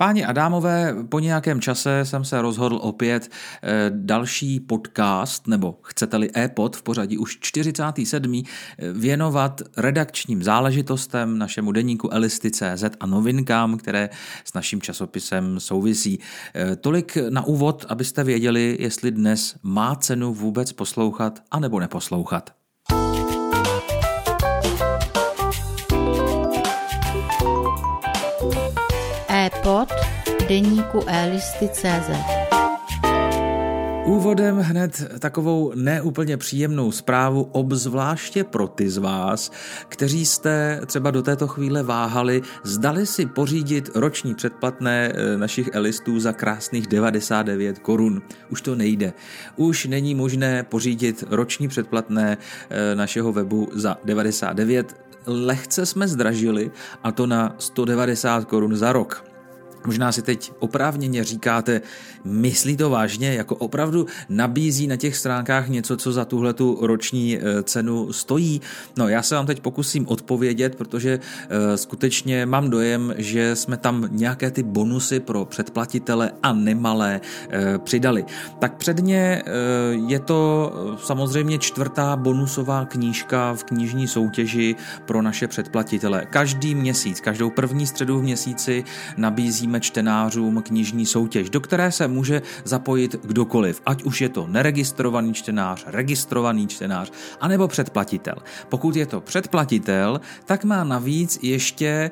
Páni Adámové, po nějakém čase jsem se rozhodl opět eh, další podcast, nebo chcete-li e-pod v pořadí už 47. Eh, věnovat redakčním záležitostem našemu deníku Elisty.cz a novinkám, které s naším časopisem souvisí. Eh, tolik na úvod, abyste věděli, jestli dnes má cenu vůbec poslouchat anebo neposlouchat. Pod deníku elisty.cz Úvodem hned takovou neúplně příjemnou zprávu, obzvláště pro ty z vás, kteří jste třeba do této chvíle váhali, zdali si pořídit roční předplatné eh, našich elistů za krásných 99 korun. Už to nejde. Už není možné pořídit roční předplatné eh, našeho webu za 99 lehce jsme zdražili a to na 190 korun za rok. Možná si teď oprávněně říkáte, myslí to vážně, jako opravdu nabízí na těch stránkách něco, co za tuhle tu roční eh, cenu stojí? No já se vám teď pokusím odpovědět, protože uh, skutečně mám dojem, že jsme tam nějaké ty bonusy pro předplatitele a nemalé uh, přidali. Tak předně je to samozřejmě čtvrtá bonusová knížka v knižní soutěži pro naše předplatitele. Každý měsíc, každou první středu v měsíci nabízíme nabízíme čtenářům knižní soutěž, do které se může zapojit kdokoliv, ať už je to neregistrovaný čtenář, registrovaný čtenář, anebo předplatitel. Pokud je to předplatitel, tak má navíc ještě e,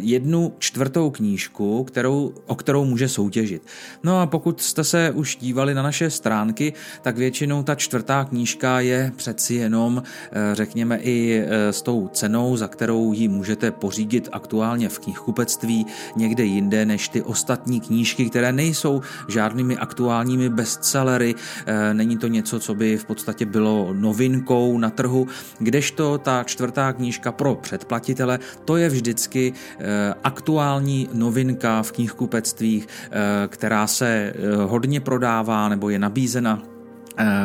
jednu čtvrtou knížku, kterou, o kterou může soutěžit. No a pokud jste se už dívali na naše stránky, tak většinou ta čtvrtá knížka je přeci jenom, e, řekněme, i e, s tou cenou, za kterou ji můžete pořídit aktuálně v knihkupectví někde jinde jinde než ty ostatní knížky, které nejsou žádnými aktuálními bestsellery, eh, není to něco, co by v podstatě bylo novinkou na trhu, kdežto ta čtvrtá knížka pro předplatitele, to je vždycky eh, aktuální novinka v knihkupectvích, eh, která se hodně prodává nebo je nabízena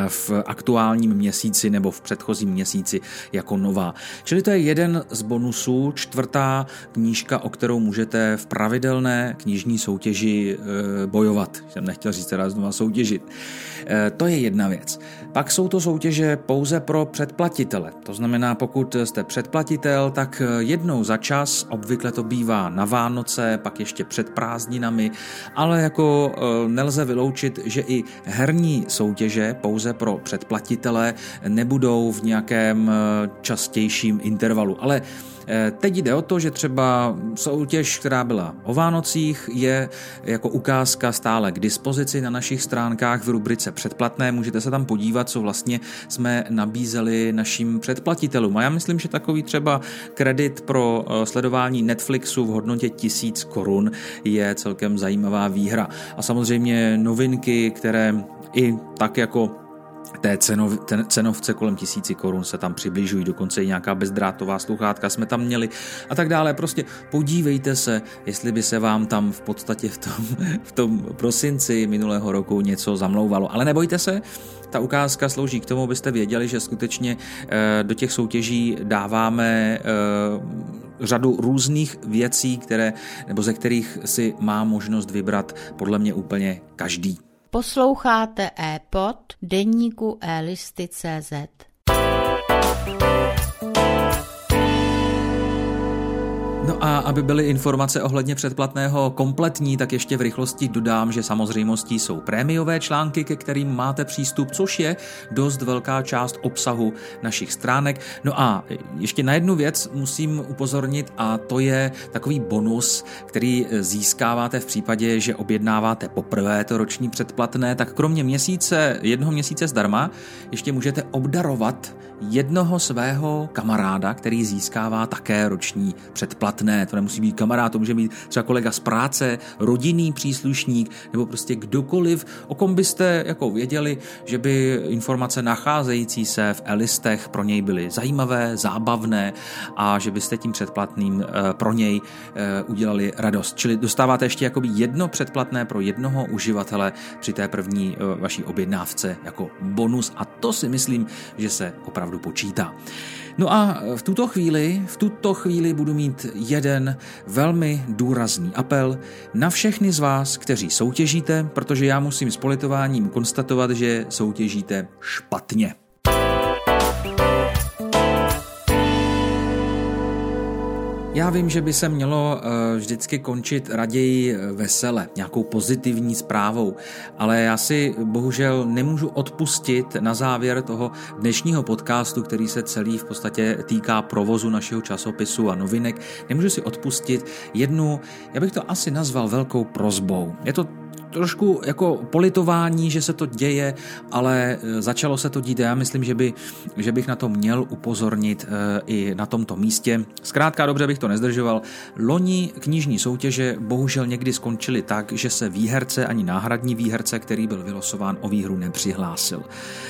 v aktuálním měsíci nebo v předchozím měsíci jako nová. Čili to je jeden z bonusů, čtvrtá knížka, o kterou můžete v pravidelné knižní soutěži eh, bojovat. Jsem nechtěl říct teda znova soutěžit. Eh, to je jedna věc. Pak jsou to soutěže pouze pro předplatitele. To znamená, pokud jste předplatitel, tak jednou za čas, obvykle to bývá na Vánoce, pak ještě před prázdninami, ale jako nelze vyloučit, že i herní soutěže pouze pro předplatitele, nebudou v nějakém eh, častějším intervalu. Ale Teď jde o to, že třeba soutěž, která byla o Vánocích, je jako ukázka stále k dispozici na našich stránkách v rubrice předplatné. Můžete se tam podívat, co vlastně jsme nabízeli našim předplatitelům. A já myslím, že takový třeba kredit pro eh, sledování Netflixu v hodnotě 1000 korun je celkem zajímavá výhra. A samozřejmě novinky, které i tak jako té cenov, ten, cenovce kolem tisíci korun se tam přibližují, dokonce i nějaká bezdrátová sluchátka jsme tam měli a tak dále. Prostě podívejte se, jestli by se vám tam v podstatě v tom, v tom prosinci minulého roku něco zamlouvalo. Ale nebojte se, ta ukázka slouží k tomu, abyste věděli, že skutečně eh, do těch soutěží dáváme eh, řadu různých věcí, které, nebo ze kterých si má možnost vybrat podle mě úplně každý. Posloucháte e-pod deníku elisty.cz. No a aby byly informace ohledně předplatného kompletní, tak ještě v rychlosti dodám, že samozřejmostí jsou prémiové články, ke kterým máte přístup, což je dost velká část obsahu našich stránek. No a ještě na jednu věc musím upozornit a to je takový bonus, který získáváte v případě, že objednáváte poprvé to roční předplatné, tak kromě měsíce, jednoho měsíce zdarma, ještě můžete obdarovat jednoho svého kamaráda, který získává také roční předplatné. To nemusí být kamarád, to může být třeba kolega z práce, rodinný příslušník nebo prostě kdokoliv, o kom byste jako věděli, že by informace nacházející se v e-listech pro něj byly zajímavé, zábavné a že byste tím předplatným eh, pro něj eh, udělali radost. Čili dostáváte ještě jakoby jedno předplatné pro jednoho uživatele při té první eh, vaší objednávce jako bonus a to si myslím, že se opravdu počítá. No a v tuto chvíli, v tuto chvíli budu mít jeden velmi důrazný apel na všechny z vás, kteří soutěžíte, protože já musím s politováním konstatovat, že soutěžíte špatně. Já vím, že by se mělo eh, vždycky končit raději eh, vesele, nějakou pozitivní zprávou, ale já si bohužel nemůžu odpustit na závěr toho dnešního podcastu, který se celý v podstatě týká provozu našeho časopisu a novinek, nemůžu si odpustit jednu, já bych to asi nazval velkou prozbou. Je to trošku jako politování, že se to děje, ale e, začalo se to dít. Já myslím, že, by, že bych na to měl upozornit e, i na tomto místě. Zkrátka dobře bych to nezdržoval. Loni knižní soutěže bohužel někdy skončily tak, že se výherce ani náhradní výherce, který byl vylosován o výhru, nepřihlásil.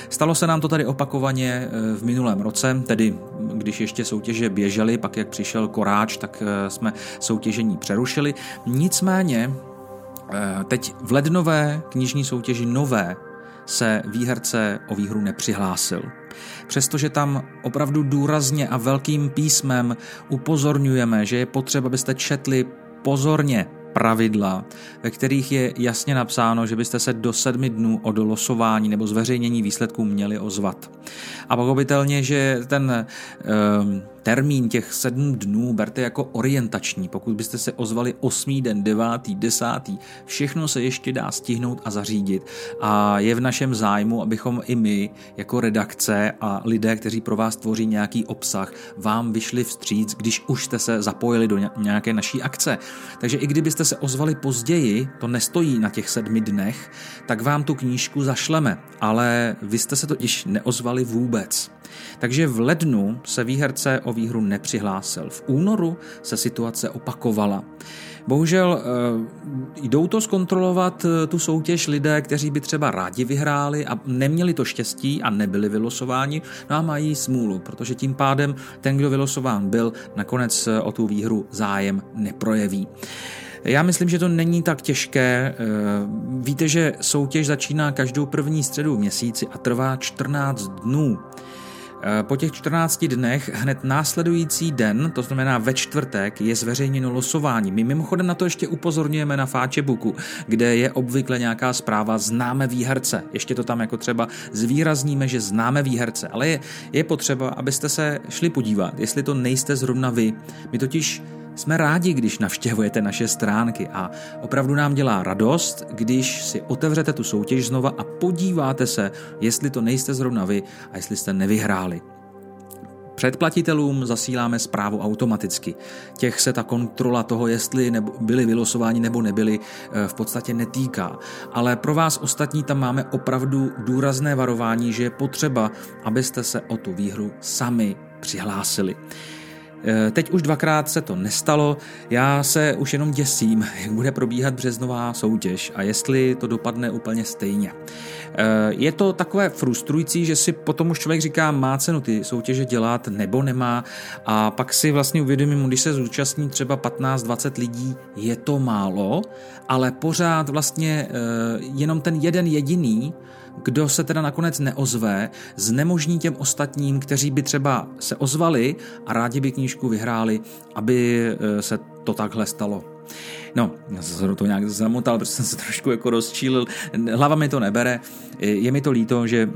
Stalo se nám to tady opakovaně e, v minulém roce, tedy když ještě soutěže běžely, pak jak přišel koráč, tak jsme soutěžení přerušili. Nicméně teď v lednové knižní soutěži nové se výherce o výhru nepřihlásil. Přestože tam opravdu důrazně a velkým písmem upozorňujeme, že je potřeba, abyste četli pozorně pravidla, ve kterých je jasně napsáno, že byste se do sedmi dnů od losování nebo zveřejnění výsledků měli ozvat. A pochopitelně, že ten um, termín těch sedm dnů berte jako orientační. Pokud byste se ozvali osmý den, devátý, desátý, všechno se ještě dá stihnout a zařídit. A je v našem zájmu, abychom i my, jako redakce a lidé, kteří pro vás tvoří nějaký obsah, vám vyšli vstříc, když už jste se zapojili do nějaké naší akce. Takže i kdybyste se ozvali později, to nestojí na těch sedmi dnech, tak vám tu knížku zašleme, ale vy jste se totiž neozvali vůbec. Takže v lednu se výherce o výhru nepřihlásil. V únoru se situace opakovala. Bohužel eh, jdou to zkontrolovat eh, tu soutěž lidé, kteří by třeba rádi vyhráli a neměli to štěstí a nebyli vylosováni, no a mají smůlu, protože tím pádem ten, kdo vylosován byl, nakonec eh, o tu výhru zájem neprojeví. Já myslím, že to není tak těžké. Víte, že soutěž začíná každou první středu v měsíci a trvá 14 dnů. Eh, po těch 14 dnech hned následující den, to znamená ve čtvrtek, je zveřejněno losování. My mimochodem na to ještě upozorňujeme na Fáčebuku, kde je obvykle nějaká zpráva známe výherce. Ještě to tam jako třeba zvýrazníme, že známe výherce, ale je, je potřeba, abyste se šli podívat, jestli to nejste zrovna vy. My totiž jsme rádi, když navštěvujete naše stránky a opravdu nám dělá radost, když si otevřete tu soutěž znova a podíváte se, jestli to nejste zrovna vy a jestli jste nevyhráli. Předplatitelům zasíláme zprávu automaticky. Těch se ta kontrola toho, jestli byli vylosováni nebo nebyli, eh, v podstatě netýká. Ale pro vás ostatní tam máme opravdu důrazné varování, že je potřeba, abyste se o tu výhru sami přihlásili. Eh, teď už dvakrát se to nestalo, já se už jenom děsím, jak bude probíhat březnová soutěž a jestli to dopadne úplně stejně. Eh, je to takové frustrující, že si potom už člověk říká, má cenu ty soutěže dělat nebo nemá a pak si vlastně uvědomím, když se zúčastní třeba 15-20 lidí, je to málo, ale pořád vlastně eh, jenom ten jeden jediný kdo se teda nakonec neozve, znemožní těm ostatním, kteří by třeba se ozvali a rádi by knížku vyhráli, aby eh, se to takhle stalo. No, já jsem se to nějak zamotal, protože jsem se trošku jako rozčílil. Hlava mi to nebere. Je mi to líto, že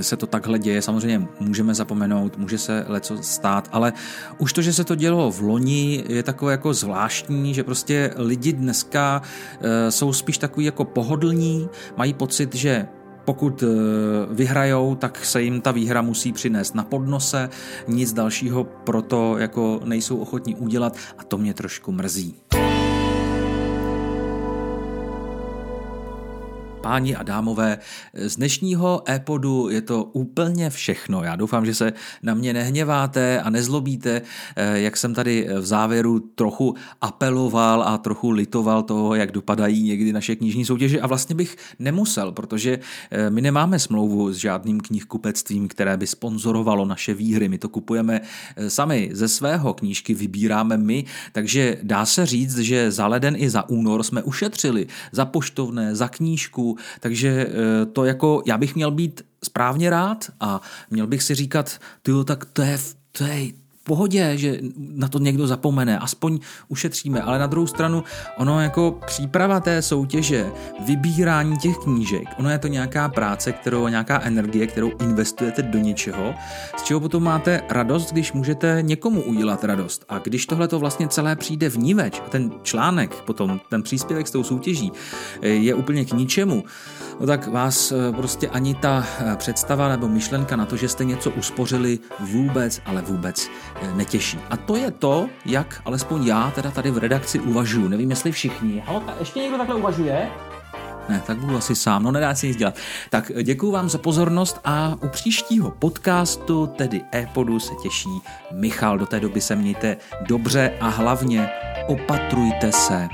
se to takhle děje, samozřejmě můžeme zapomenout, může se leco stát, ale už to, že se to dělo v loni, je takové jako zvláštní, že prostě lidi dneska e, jsou spíš takový jako pohodlní, mají pocit, že pokud e, vyhrajou, tak se jim ta výhra musí přinést na podnose, nic dalšího proto jako nejsou ochotní udělat a to mě trošku mrzí. Páni a dámové, z dnešního e-podu je to úplně všechno. Já doufám, že se na mě nehněváte a nezlobíte, eh, jak jsem tady v závěru trochu apeloval a trochu litoval toho, jak dopadají někdy naše knižní soutěže a vlastně bych nemusel, protože eh, my nemáme smlouvu s žádným knihkupectvím, které by sponzorovalo naše výhry. My to kupujeme eh, sami ze svého, knížky vybíráme my, takže dá se říct, že za leden i za únor jsme ušetřili za poštovné, za knížku, takže eh, to jako, já bych měl být správně rád a měl bych si říkat, ty tak to je, to je pohodě, že na to někdo zapomene, aspoň ušetříme, ale na druhou stranu ono jako příprava té soutěže, vybírání těch knížek, ono je to nějaká práce, kterou, nějaká energie, kterou investujete do něčeho, z čeho potom máte radost, když můžete někomu udělat radost. A když tohle to vlastně celé přijde v níveč a ten článek, potom ten příspěvek s tou soutěží eh, je úplně k ničemu, no tak vás eh, prostě ani ta eh, představa nebo myšlenka na to, že jste něco uspořili vůbec, ale vůbec netěší. A to je to, jak alespoň já teda tady v redakci uvažuju. Nevím, jestli všichni. Halo, ještě někdo takhle uvažuje? Ne, tak budu asi sám, no nedá se nic dělat. Tak děkuji vám za pozornost a u příštího podcastu, tedy e-podu, se těší Michal. Do té doby se mějte dobře a hlavně opatrujte se.